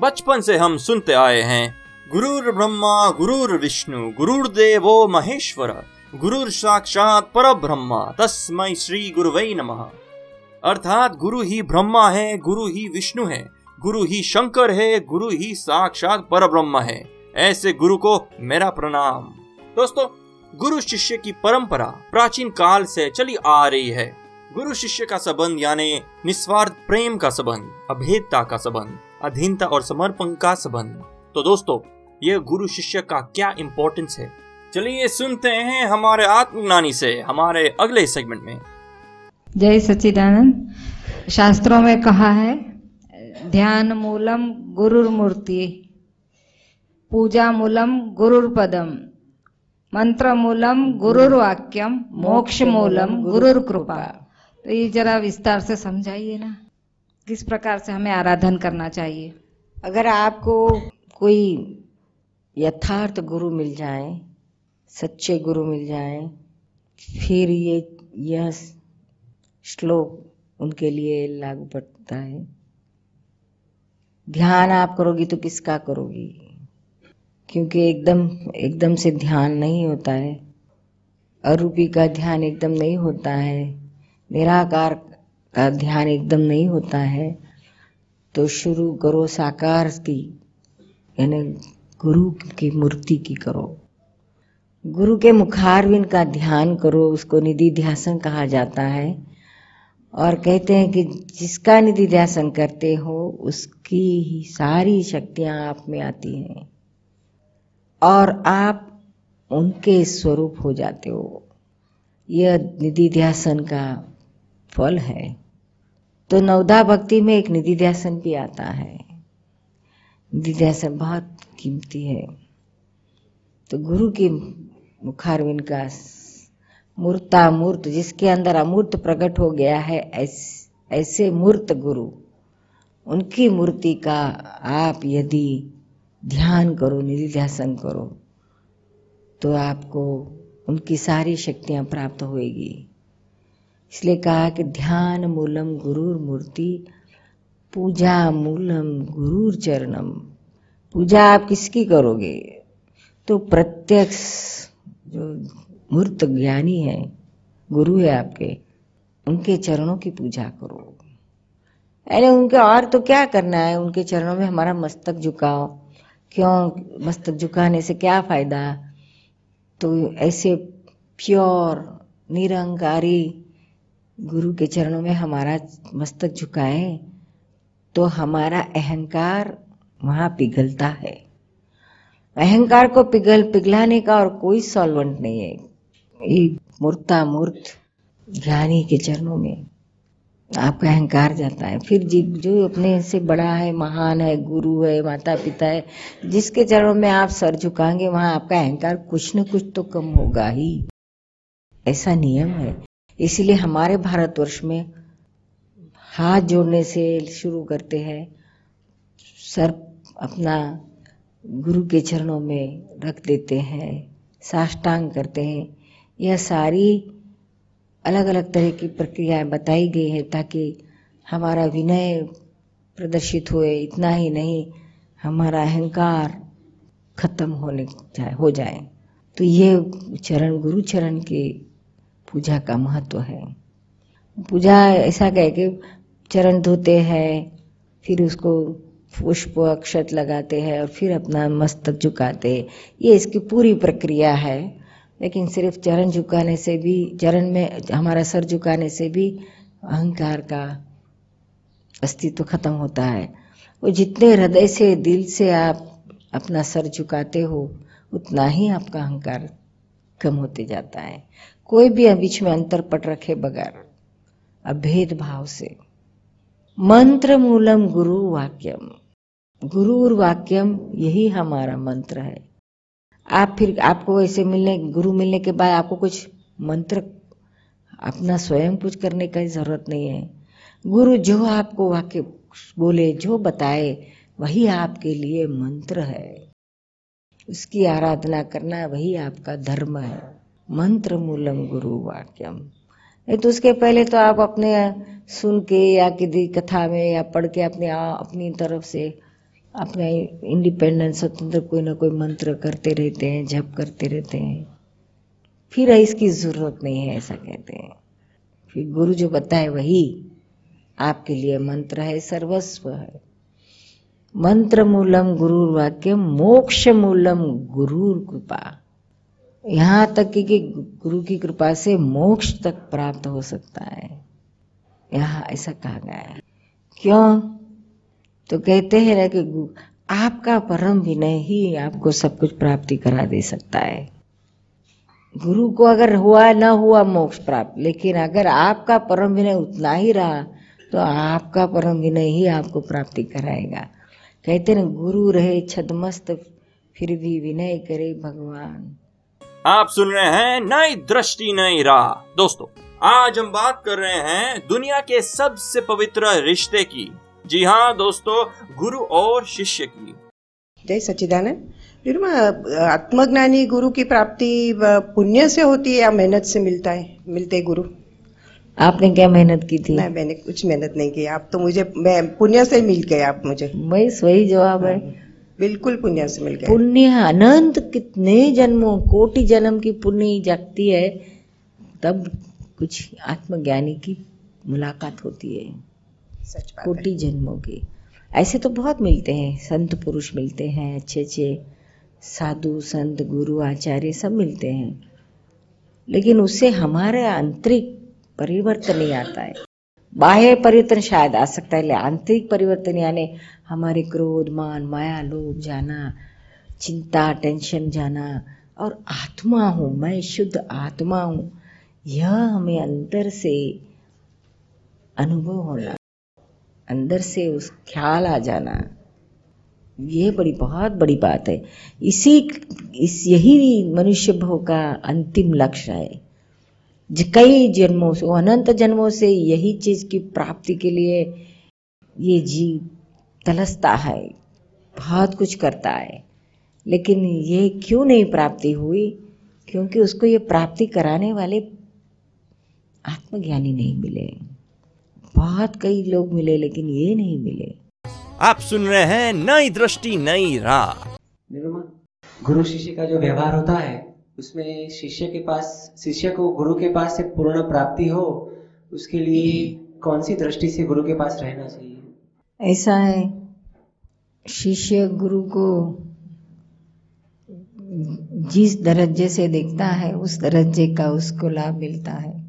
बचपन से हम सुनते आए हैं, गुरुर ब्रह्मा, गुरुर विष्णु गुरुर देवो महेश्वर, गुरुर साक्षात पर ब्रह्मा तस्मय श्री गुरुवै नमः। अर्थात गुरु ही ब्रह्मा है, गुरु ही विष्णु है, गुरु ही शंकर है, गुरु ही साक्षात पर ब्रह्म है, ऐसे गुरु को मेरा प्रणाम। दोस्तों, गुरु शिष्य की परंपरा प्राचीन काल से चली आ रही है। गुरु शिष्य का संबंध यानी निस्वार्थ प्रेम का संबंध, अभेदता का संबंध। अधीनता और समर्पण का संबंध। तो दोस्तों यह गुरु शिष्य का क्या इम्पोर्टेंस है? चलिए सुनते हैं हमारे आत्मज्ञानी से, हमारे अगले सेगमेंट में। जय सच्चिदानंद। शास्त्रों में कहा है, ध्यान मूलम गुरुर मूर्ति, पूजा मूलम गुरुर पदम, मंत्र मूलम गुरुर वाक्यम, मोक्ष मूलम गुरुर कृपा। तो ये जरा विस्तार से समझाइए ना। किस प्रकार से हमें आराधन करना चाहिए? अगर आपको कोई यथार्थ गुरु मिल जाए, सच्चे गुरु मिल जाए, फिर ये, यह श्लोक उनके लिए लागू पड़ता है। ध्यान आप करोगी तो किसका करोगी? क्योंकि एकदम एकदम से ध्यान नहीं होता है। अरूपी का ध्यान एकदम नहीं होता है। निराकार ध्यान एकदम नहीं होता है तो शुरू करो साकार की, यानी गुरु की मूर्ति की करो। गुरु के मुखारविंद का ध्यान करो, उसको निधि ध्यासन कहा जाता है। और कहते हैं कि जिसका निधि ध्यासन करते हो, उसकी ही सारी शक्तियाँ आप में आती हैं। और आप उनके स्वरूप हो जाते हो। यह निधि ध्यासन का फल है। तो नवदा भक्ति में एक निधि ध्यासन भी आता है। निधि ध्यासन बहुत कीमती है। तो गुरु की मुखारविंद का मूर्ता मूर्त जिसके अंदर अमूर्त प्रकट हो गया है ऐसे, ऐसे मूर्त गुरु उनकी मूर्ति का आप यदि ध्यान करो निधि ध्यासन करो तो आपको उनकी सारी शक्तियाँ प्राप्त होएगी। इसलिए कहा कि ध्यान मूलम गुरुर मूर्ति, पूजा मूलम गुरुर चरणम। पूजा आप किसकी करोगे? तो प्रत्यक्ष जो मूर्त ज्ञानी है, गुरु है आपके, उनके चरणों की पूजा करो। अरे उनके और तो क्या करना है? उनके चरणों में हमारा मस्तक झुकाओ। क्यों? मस्तक झुकाने से क्या फ़ायदा? तो ऐसे प्योर, निरंकारी गुरु के चरणों में हमारा मस्तक झुकाए तो हमारा अहंकार वहाँ पिघलता है। अहंकार को पिघल, पिघलाने का और कोई सॉल्वेंट नहीं है। ये मूर्ता, मूर्त, ज्ञानी के चरणों में आपका अहंकार जाता है। फिर जी, जो अपने से बड़ा है, महान है, गुरु है माता पिता है, जिसके चरणों में आप सर झुकाएँगे, वहाँ आपका अहंकार कुछ न कुछ तो कम होगा ही। ऐसा नियम है। इसीलिए हमारे भारतवर्ष में हाथ जोड़ने से शुरू करते हैं। सर अपना गुरु के चरणों में रख देते हैं, साष्टांग करते हैं। यह सारी अलग अलग तरह की प्रक्रियाएँ बताई गई है ताकि हमारा विनय प्रदर्शित हुए, इतना ही नहीं, हमारा अहंकार खत्म होने जाए, हो जाए। तो ये चरण, गुरु चरण के पूजा का महत्व है। पूजा ऐसा कह के चरण धोते हैं, फिर उसको पुष्प, अक्षत लगाते हैं और फिर अपना मस्तक झुकाते ये इसकी पूरी प्रक्रिया है। लेकिन सिर्फ़ चरण झुकाने से भी, चरण में हमारा सर झुकाने से भी अहंकार का अस्तित्व खत्म होता है। वो जितने हृदय से, दिल से आप अपना सर झुकाते हो, उतना ही आपका अहंकार कम होते जाता है। कोई भी बीच में अंतर पट रखे बगैर अभेद भाव से। मंत्र मूलम गुरु वाक्यम। गुरुर वाक्यम, यही हमारा मंत्र है। आप फिर आपको ऐसे मिलने, गुरु मिलने के बाद आपको कुछ मंत्र, अपना स्वयं कुछ करने का ज़रूरत नहीं है। गुरु जो आपको वाक्य बोले, जो बताए, वही आपके लिए मंत्र है। उसकी आराधना करना वही आपका धर्म है। मंत्र मूलम गुरु वाक्यम। नहीं तो उसके पहले तो आप अपने सुन के या किसी कथा में या पढ़ के अपने अपनी तरफ़ से अपने इंडिपेंडेंस स्वतंत्र कोई ना कोई मंत्र करते रहते हैं, जप करते रहते हैं। फिर इसकी ज़रूरत नहीं है, ऐसा कहते हैं। फिर गुरु जो बताए वही आपके लिए मंत्र है, सर्वस्व है। मंत्र मूलम गुरु वाक्य मोक्ष मूलम गुरु कृपा। यहाँ तक कि, कि गुरु की कृपा से मोक्ष तक प्राप्त हो सकता है। यहाँ ऐसा कहा गया है। क्यों? तो कहते हैं ना कि आपका परम विनय ही आपको सब कुछ प्राप्ति करा दे सकता है। गुरु को अगर हुआ ना हुआ मोक्ष प्राप्त लेकिन अगर आपका परम विनय उतना ही रहा तो आपका परम विनय ही आपको प्राप्ति कराएगा। कहते ना गुरु रहे छदमस्त फिर भी विनय करे भगवान। आप सुन रहे हैं नई दृष्टि नई राह। दोस्तों आज हम बात कर रहे हैं दुनिया के सबसे पवित्र रिश्ते की। जी हाँ दोस्तों गुरु और शिष्य की। जय सच्चिदानंद। आत्मज्ञानी गुरु की प्राप्ति पुण्य से होती है या मेहनत से मिलता है मिलते गुरु? आपने क्या मेहनत की थी? नहीं मैंने कुछ मेहनत नहीं की। आप तो मुझे मैं पुण्य से मिल गए आप मुझे। बस वही जवाब है। बिल्कुल पुण्य से मिल गए। पुण्य अनंत कितने जन्मों कोटि जन्म की पुण्य जागती है तब कुछ आत्मज्ञानी की मुलाकात होती है। सच कोटि जन्मों की। ऐसे तो बहुत मिलते हैं संत पुरुष मिलते हैं अच्छे अच्छे साधु संत गुरु आचार्य सब मिलते हैं। लेकिन उससे हमारे आंतरिक परिवर्तन नहीं आता है। बाह्य परिवर्तन शायद आ सकता है आंतरिक परिवर्तन यानी हमारे क्रोध, मान, माया, लोभ जाना, चिंता, टेंशन जाना, और आत्मा हूँ, मैं शुद्ध आत्मा हूँ, यह हमें अंदर से अनुभव होना, अंदर से उस ख्याल आ जाना, ये बड़ी, बहुत बड़ी बात है। इसी, इस यही मनुष्य भव का अंतिम लक्ष्य है। कई जन्मों से अनंत जन्मों से यही चीज़ की प्राप्ति के लिए ये जीव तलसता है बहुत कुछ करता है। लेकिन ये क्यों नहीं प्राप्ति हुई? क्योंकि उसको ये प्राप्ति कराने वाले आत्मज्ञानी नहीं मिले। बहुत कई लोग मिले लेकिन ये नहीं मिले। आप सुन रहे हैं नई दृष्टि नई राह। गुरु शिष्य का जो व्यवहार होता है उसमें शिष्य के पास, शिष्य को गुरु के पास से पूर्ण प्राप्ति हो, उसके लिए कौन सी दृष्टि से गुरु के पास रहना चाहिए? ऐसा है, शिष्य गुरु को जिस दरज्जे से देखता है, उस दरज्जे का उसको लाभ मिलता है।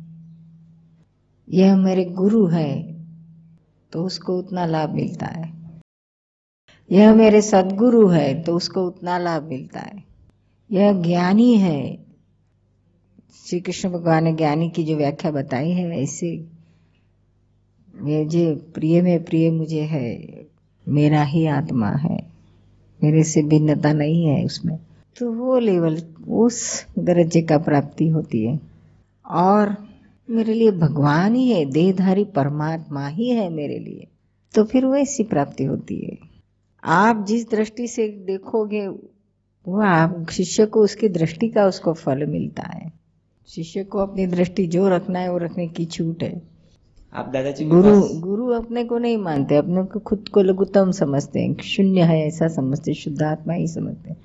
यह मेरे गुरु है तो उसको उतना लाभ मिलता है। यह मेरे सदगुरु है तो उसको उतना लाभ मिलता है। यह ज्ञानी है। श्री कृष्ण भगवान ने ज्ञानी की जो व्याख्या बताई है ऐसे मुझे प्रिय में प्रिय मुझे है, मेरा ही आत्मा है, मेरे से भिन्नता नहीं है उसमें। तो वो लेवल, उस दर्जे का प्राप्ति होती है। और मेरे लिए भगवान ही है, देहधारी परमात्मा ही है मेरे लिए। तो फिर वैसी प्राप्ति होती है। आप जिस दृष्टि से देखोगे वो आप शिष्य को उसकी दृष्टि का उसको फल मिलता है। शिष्य को अपनी दृष्टि जो रखना है वो रखने की छूट है। आप दादाजी गुरु गुरु अपने को नहीं मानते अपने को खुद को लघुतम समझते हैं। शून्य है ऐसा समझते शुद्ध आत्मा ही समझते हैं।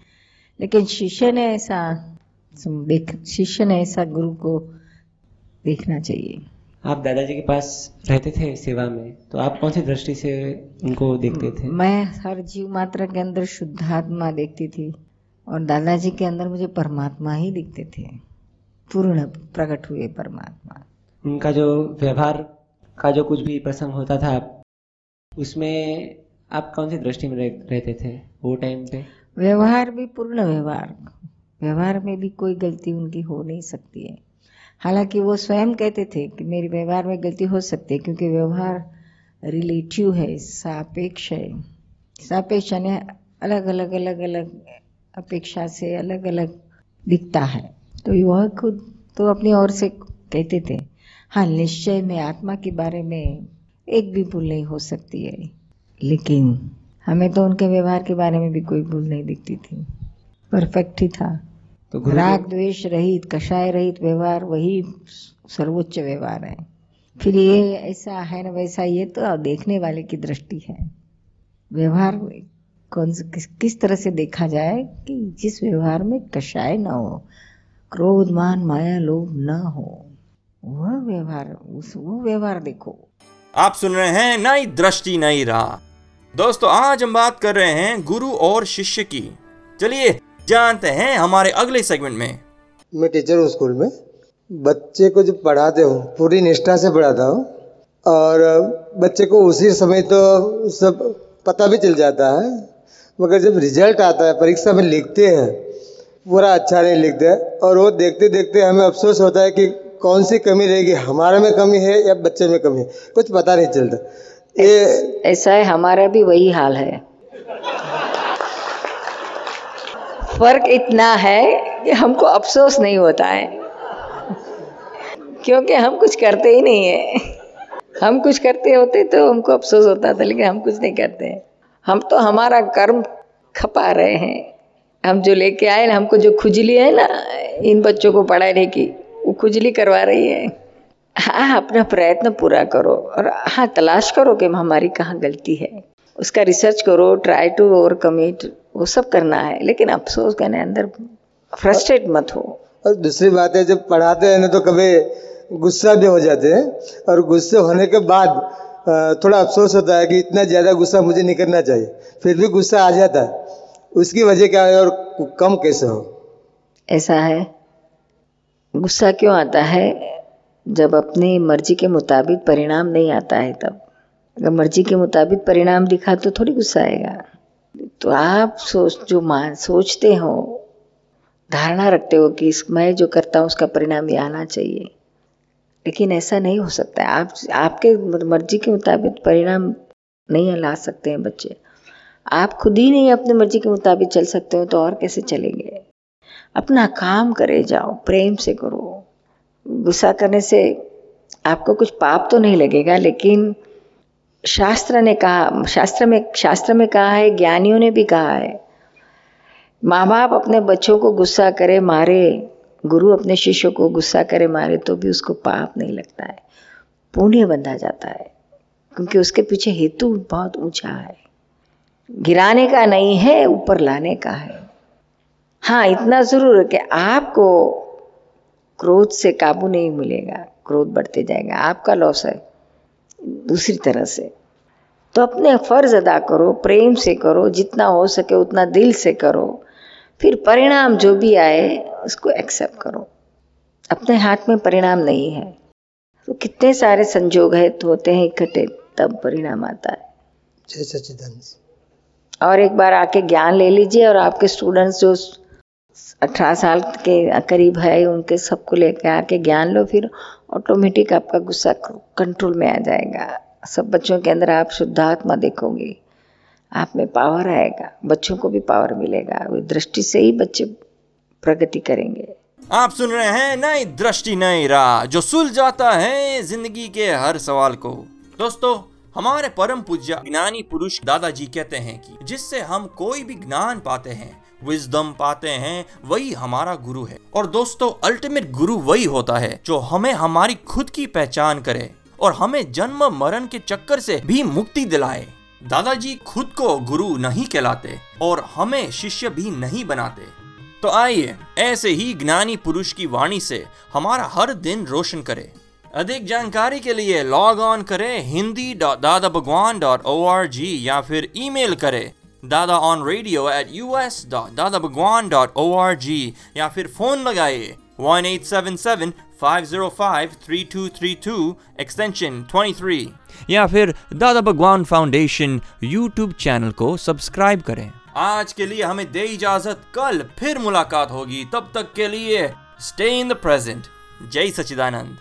लेकिन शिष्य ने ऐसा देख शिष्य ने ऐसा गुरु को देखना चाहिए। आप दादाजी के पास रहते थे सेवा में तो आप कौन सी दृष्टि से उनको देखते थे? मैं हर जीव मात्रा के अंदर शुद्धात्मा देखती थी। और दादाजी के अंदर मुझे परमात्मा ही दिखते थे। पूर्ण प्रकट हुए परमात्मा। उनका जो व्यवहार का जो कुछ भी प्रसंग होता था उसमें आप कौन सी दृष्टि में रहते थे वो टाइम पे? व्यवहार भी पूर्ण व्यवहार। व्यवहार में भी कोई गलती उनकी हो नहीं सकती है। हालाँकि वो स्वयं कहते थे कि मेरे व्यवहार में गलती हो सकती है क्योंकि व्यवहार रिलेटिव है सापेक्ष है। सापेक्ष यानी अलग अलग अलग अलग अपेक्षा से अलग अलग दिखता है। तो वह खुद तो अपनी ओर से कहते थे हाँ निश्चय में आत्मा के बारे में एक भी भूल नहीं हो सकती है। लेकिन हमें तो उनके व्यवहार के बारे में भी कोई भूल नहीं दिखती थी। परफेक्ट ही था। तो राग द्वेष रहित कषाय रहित व्यवहार वही सर्वोच्च व्यवहार है। फिर ये ऐसा है ना वैसा ये तो देखने वाले की दृष्टि है। व्यवहार कौन से किस, किस तरह से देखा जाए कि जिस व्यवहार में कषाय न हो क्रोध मान माया लोभ न हो वह व्यवहार उस वो व्यवहार देखो। आप सुन रहे हैं नई दृष्टि नई राह। दोस्तों आज हम बात कर रहे हैं गुरु और शिष्य की। चलिए जानते हैं हमारे अगले सेगमेंट में। मैं टीचर हूँ स्कूल में। बच्चे को जब पढ़ाते हूँ पूरी निष्ठा से पढ़ाता हूँ और बच्चे को उसी समय तो सब पता भी चल जाता है मगर जब रिज़ल्ट आता है, परीक्षा में लिखते हैं पूरा अच्छा नहीं लिखते और वो देखते देखते हमें अफसोस होता है कि कौन सी कमी रहेगी, हमारे में कमी है या बच्चे में कमी है, कुछ पता नहीं चलता। ये ऐसा है, हमारा भी वही हाल है। फ़र्क इतना है कि हमको अफसोस नहीं होता है, क्योंकि हम कुछ करते ही नहीं है। हम कुछ करते होते तो हमको अफसोस होता था, लेकिन हम कुछ नहीं करते हैं। हम तो हमारा कर्म खपा रहे हैं। हम जो लेके आए ना हमको जो खुजली है ना, इन बच्चों को पढ़ाने की, वो खुजली करवा रही है। हाँ अपना प्रयत्न पूरा करो और हाँ तलाश करो कि हमारी कहाँ गलती है। उसका रिसर्च करो ट्राई टू ओवरकम इट वो सब करना है। लेकिन अफसोस करने अंदर फ्रस्ट्रेट मत हो। और दूसरी बात है, जब पढ़ाते हैं ना तो कभी गुस्सा भी हो जाते हैं। और गुस्से होने के बाद थोड़ा अफसोस होता है कि इतना ज़्यादा गुस्सा मुझे नहीं करना चाहिए। फिर भी गुस्सा आ जाता है। उसकी वजह क्या है और कम कैसे हो? ऐसा है। गुस्सा क्यों आता है? जब अपनी मर्ज़ी के मुताबिक परिणाम नहीं आता है तब। अगर मर्ज़ी के मुताबिक परिणाम दिखा तो थोड़ी गुस्सा आएगा। तो आप सोच, जो मान, सोचते हो, धारणा रखते हो कि मैं जो करता हूँ उसका परिणाम ये आना चाहिए। लेकिन ऐसा नहीं हो सकता है। आप, आपके मर्ज़ी के मुताबिक परिणाम नहीं ला सकते हैं बच्चे। आप खुद ही नहीं अपनी मर्ज़ी के मुताबिक चल सकते हो तो और कैसे चलेंगे? अपना काम करे जाओ, प्रेम से करो। गुस्सा करने से आपको कुछ पाप तो नहीं लगेगा, लेकिन शास्त्र ने कहा, शास्त्र में शास्त्र में कहा है, ज्ञानियों ने भी कहा है माँ बाप अपने बच्चों को गुस्सा करे, मारे गुरु अपने शिष्यों को गुस्सा करे मारे तो भी उसको पाप नहीं लगता है। पुण्य बंधा जाता है, क्योंकि उसके पीछे हेतु बहुत ऊँचा है। गिराने का नहीं है, ऊपर लाने का है। हाँ इतना ज़रूर है कि आपको क्रोध से काबू नहीं मिलेगा, क्रोध बढ़ते जाएगा। आपका लॉस है, दूसरी तरह से। तो अपने फ़र्ज़ अदा करो, प्रेम से करो, जितना हो सके उतना दिल से करो। फिर परिणाम जो भी आए उसको एक्सेप्ट करो। अपने हाथ में परिणाम नहीं है। तो कितने सारे संजोग है तो होते हैं इकट्ठे तब परिणाम आता है। जय और एक बार आके ज्ञान ले लीजिए और आपके स्टूडेंट्स जो अठारह साल के करीब है उनके सबको लेकर आके ज्ञान लो फिर ऑटोमेटिक आपका गुस्सा कंट्रोल में आ जाएगा। सब बच्चों के अंदर आप शुद्धात्मा देखोगे। आप में पावर आएगा, बच्चों को भी पावर मिलेगा। दृष्टि से ही बच्चे प्रगति करेंगे। आप सुन रहे हैं नई दृष्टि, नई राह, जो सुल जाता है ज़िंदगी के हर सवाल को। दोस्तों, हमारे परम पूज्य ज्ञानी पुरुष दादाजी कहते हैं कि जिससे हम कोई भी ज्ञान पाते हैं विजडम पाते हैं, वही हमारा गुरु है। और दोस्तों अल्टीमेट गुरु वही होता है जो हमें हमारी खुद की पहचान करे और हमें जन्म, मरण के चक्कर से भी मुक्ति दिलाए। दादाजी खुद को गुरु नहीं कहलाते और हमें शिष्य भी नहीं बनाते। तो आइए, ऐसे ही ज्ञानी पुरुष की वाणी से हमारा हर दिन रोशन करे। अधिक जानकारी के लिए लॉग ऑन करें Hindi dot Dada Bhagwan dot O R G या फिर ईमेल करें Dada on radio at U S dot Dada Bhagwan dot O R G या फिर फ़ोन लगाइए one eight seven seven five zero five three two three two extension twenty three या फिर Dada Bhagwan foundation YouTube channel को subscribe करें। आज के लिए हमें दे इजाज़त कल फिर मुलाकात होगी। तब तक के लिए स्टे इन द प्रेजेंट जय सचिदानंद